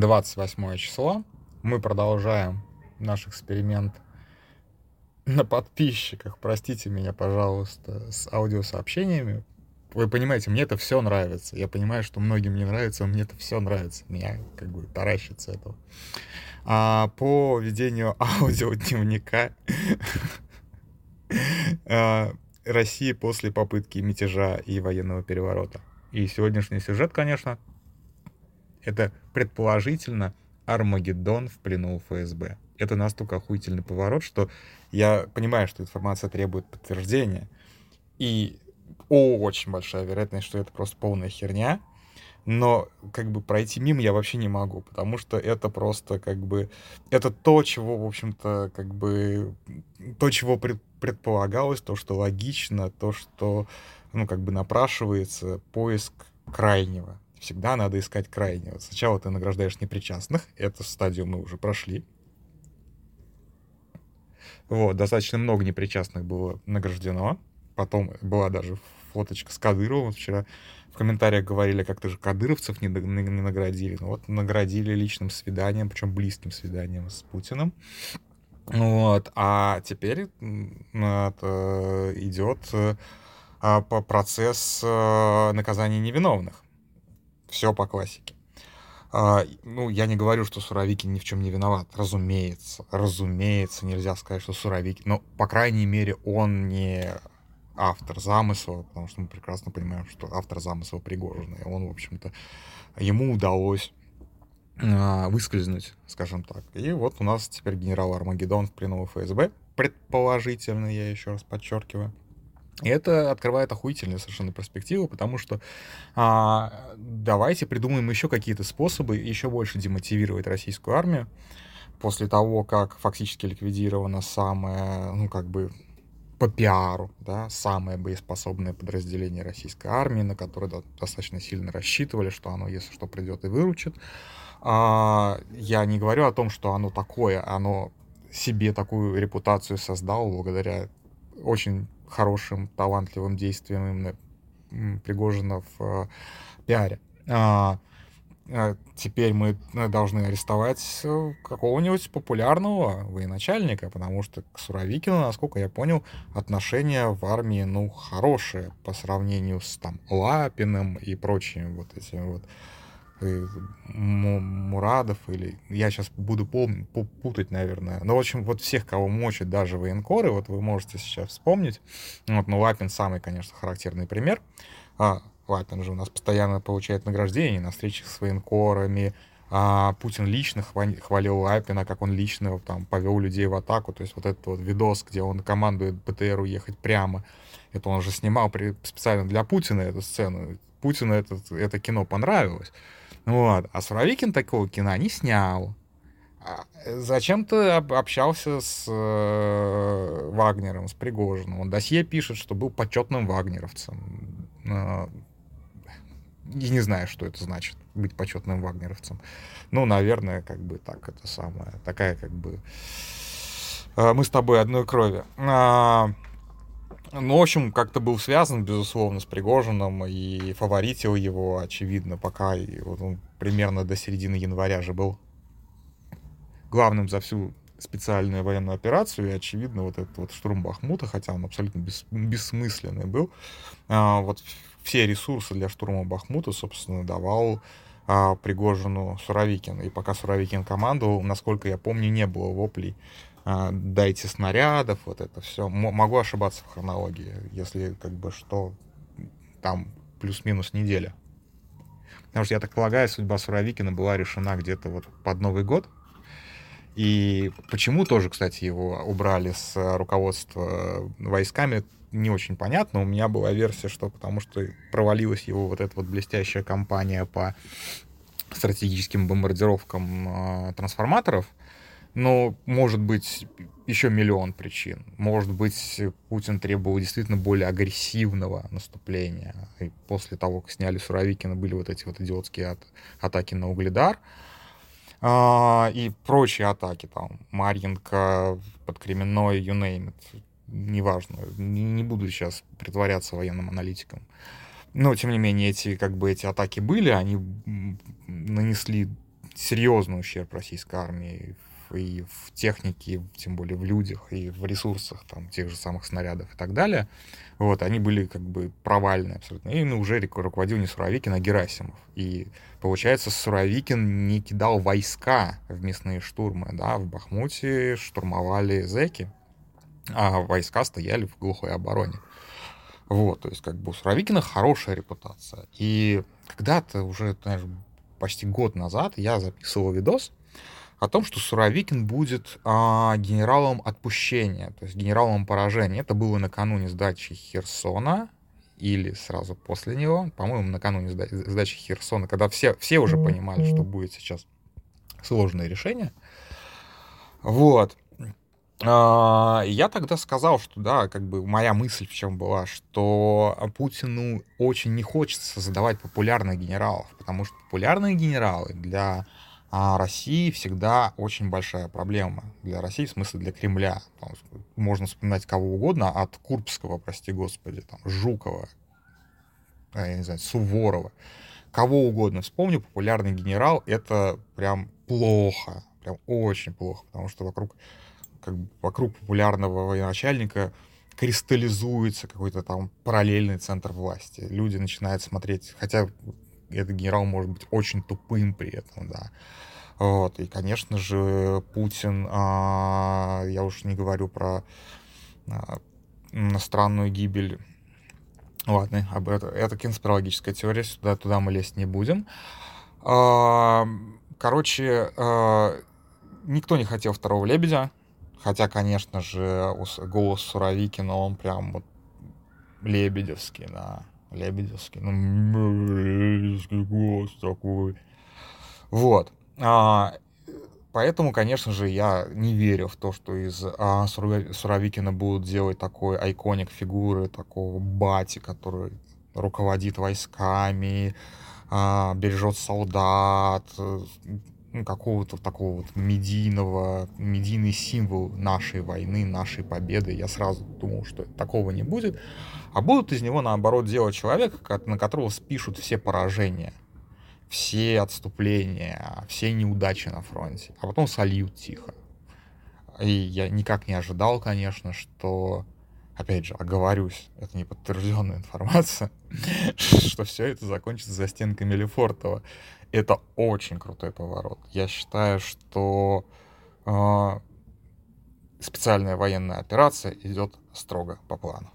28 число. Мы продолжаем наш эксперимент на подписчиках. Простите меня, пожалуйста, с аудиосообщениями. Вы понимаете, мне это все нравится. Я понимаю, что многим не нравится, но мне это все нравится. Меня как бы таращит с этого. А, по ведению аудиодневника а, России после попытки мятежа и военного переворота. И сегодняшний сюжет, конечно, это предположительно Армагеддон в плену ФСБ. Это настолько охуительный поворот, что я понимаю, что информация требует подтверждения. И очень большая вероятность, что это просто полная херня. Но как бы пройти мимо я вообще не могу, потому что это просто как бы... Это то, чего, в общем-то, как бы... То, чего пред, предполагалось, то, что логично, то, что, ну, как бы напрашивается поиск крайнего всегда надо искать крайнего. Сначала ты награждаешь непричастных, эту стадию мы уже прошли. Вот, достаточно много непричастных было награждено. Потом была даже фоточка с Кадыровым. Вчера в комментариях говорили, как ты же кадыровцев не, не, наградили. Ну вот наградили личным свиданием, причем близким свиданием с Путиным. Вот, а теперь это идет а, процесс э, наказания невиновных все по классике. А, ну, я не говорю, что Суровикин ни в чем не виноват. Разумеется, разумеется, нельзя сказать, что Суровикин... Но, по крайней мере, он не автор замысла, потому что мы прекрасно понимаем, что автор замысла Пригожин, и он, в общем-то, ему удалось э, выскользнуть, скажем так. И вот у нас теперь генерал Армагеддон в плену ФСБ, предположительно, я еще раз подчеркиваю. И это открывает охуительные совершенно перспективы, потому что а, давайте придумаем еще какие-то способы еще больше демотивировать российскую армию после того, как фактически ликвидировано самое, ну, как бы, по пиару, да, самое боеспособное подразделение российской армии, на которое да, достаточно сильно рассчитывали, что оно, если что, придет и выручит. А, я не говорю о том, что оно такое, оно себе такую репутацию создало благодаря очень хорошим, талантливым действием именно Пригожина в э, пиаре. А, а теперь мы э, должны арестовать э, какого-нибудь популярного военачальника, потому что к Суровикину, насколько я понял, отношения в армии, ну, хорошие по сравнению с там Лапиным и прочими вот этими вот Мурадов или я сейчас буду пом- путать, наверное. Но, в общем, вот всех, кого мочат даже военкоры, вот вы можете сейчас вспомнить. Вот, ну, Лапин самый, конечно, характерный пример. А, Лапин же у нас постоянно получает награждение на встречах с военкорами. А Путин лично хвалил Лапина, как он лично там повел людей в атаку. То есть вот этот вот видос, где он командует БТРу ехать прямо, это он же снимал при, специально для Путина эту сцену. Путину это, это кино понравилось. Вот. А Суровикин такого кино не снял. А, зачем ты общался с э, Вагнером, с Пригожиным? Он досье пишет, что был почетным вагнеровцем. Э, и не знаю, что это значит, быть почетным вагнеровцем. Ну, наверное, как бы так, это самое, такая как бы... Э, мы с тобой одной крови. А, ну, в общем, как-то был связан, безусловно, с Пригожиным и фаворитил его, очевидно, пока и, вот он примерно до середины января же был главным за всю специальную военную операцию, и, очевидно, вот этот вот штурм Бахмута, хотя он абсолютно бес, бессмысленный был, а, вот все ресурсы для штурма Бахмута, собственно, давал а, Пригожину Суровикин. И пока Суровикин командовал, насколько я помню, не было воплей дайте снарядов, вот это все. могу ошибаться в хронологии, если как бы что там плюс-минус неделя. Потому что, я так полагаю, судьба Суровикина была решена где-то вот под Новый год. И почему тоже, кстати, его убрали с руководства войсками, не очень понятно. У меня была версия, что потому что провалилась его вот эта вот блестящая кампания по стратегическим бомбардировкам э, трансформаторов — но может быть еще миллион причин. Может быть, Путин требовал действительно более агрессивного наступления. И после того, как сняли Суровикина, были вот эти вот идиотские от, атаки на Угледар. А, и прочие атаки, там, Марьинка, под Кременной, you name it. Неважно. Не, не буду сейчас притворяться военным аналитиком. Но, тем не менее, эти, как бы, эти атаки были, они нанесли серьезный ущерб российской армии и в технике, тем более в людях, и в ресурсах, там, тех же самых снарядов и так далее. Вот, они были как бы провальны абсолютно. И ну, уже руководил не Суровикин, а Герасимов. И получается, Суровикин не кидал войска в местные штурмы, да, в Бахмуте штурмовали зеки, а войска стояли в глухой обороне. Вот, то есть как бы у Суровикина хорошая репутация. И когда-то уже, знаешь, почти год назад я записывал видос, о том, что Суровикин будет а, генералом отпущения, то есть генералом поражения. Это было накануне сдачи Херсона или сразу после него, по-моему, накануне сдачи Херсона, когда все, все уже понимали, что будет сейчас сложное решение. Вот. А, я тогда сказал, что да, как бы моя мысль в чем была, что Путину очень не хочется создавать популярных генералов, потому что популярные генералы для а России всегда очень большая проблема. Для России, в смысле для Кремля. Можно вспоминать кого угодно, от Курбского, прости господи, там, Жукова, я не знаю, Суворова. Кого угодно вспомню, популярный генерал — это прям плохо, прям очень плохо, потому что вокруг, как бы, вокруг популярного военачальника кристаллизуется какой-то там параллельный центр власти. Люди начинают смотреть, хотя этот генерал может быть очень тупым при этом, да. Вот, и, конечно же, Путин, а, я уж не говорю про а, странную гибель. Ладно, об это, это конспирологическая теория, сюда, туда мы лезть не будем. А, короче, а, никто не хотел второго лебедя, хотя, конечно же, голос Суровикина, он прям вот лебедевский, да. Лебедевский, ну, лебедевский голос такой. Вот. А, поэтому, конечно же, я не верю в то, что из а, Суровикина будут делать такой айконик фигуры, такого бати, который руководит войсками, а, бережет солдат, ну, какого-то такого вот медийного, медийный символ нашей войны, нашей победы. Я сразу думал, что такого не будет. А будут из него, наоборот, делать человека, на которого спишут все поражения, все отступления, все неудачи на фронте, а потом сольют тихо. И я никак не ожидал, конечно, что, опять же, оговорюсь, это не подтвержденная информация, что все это закончится за стенками Лефортова. Это очень крутой поворот. Я считаю, что э, специальная военная операция идет строго по плану.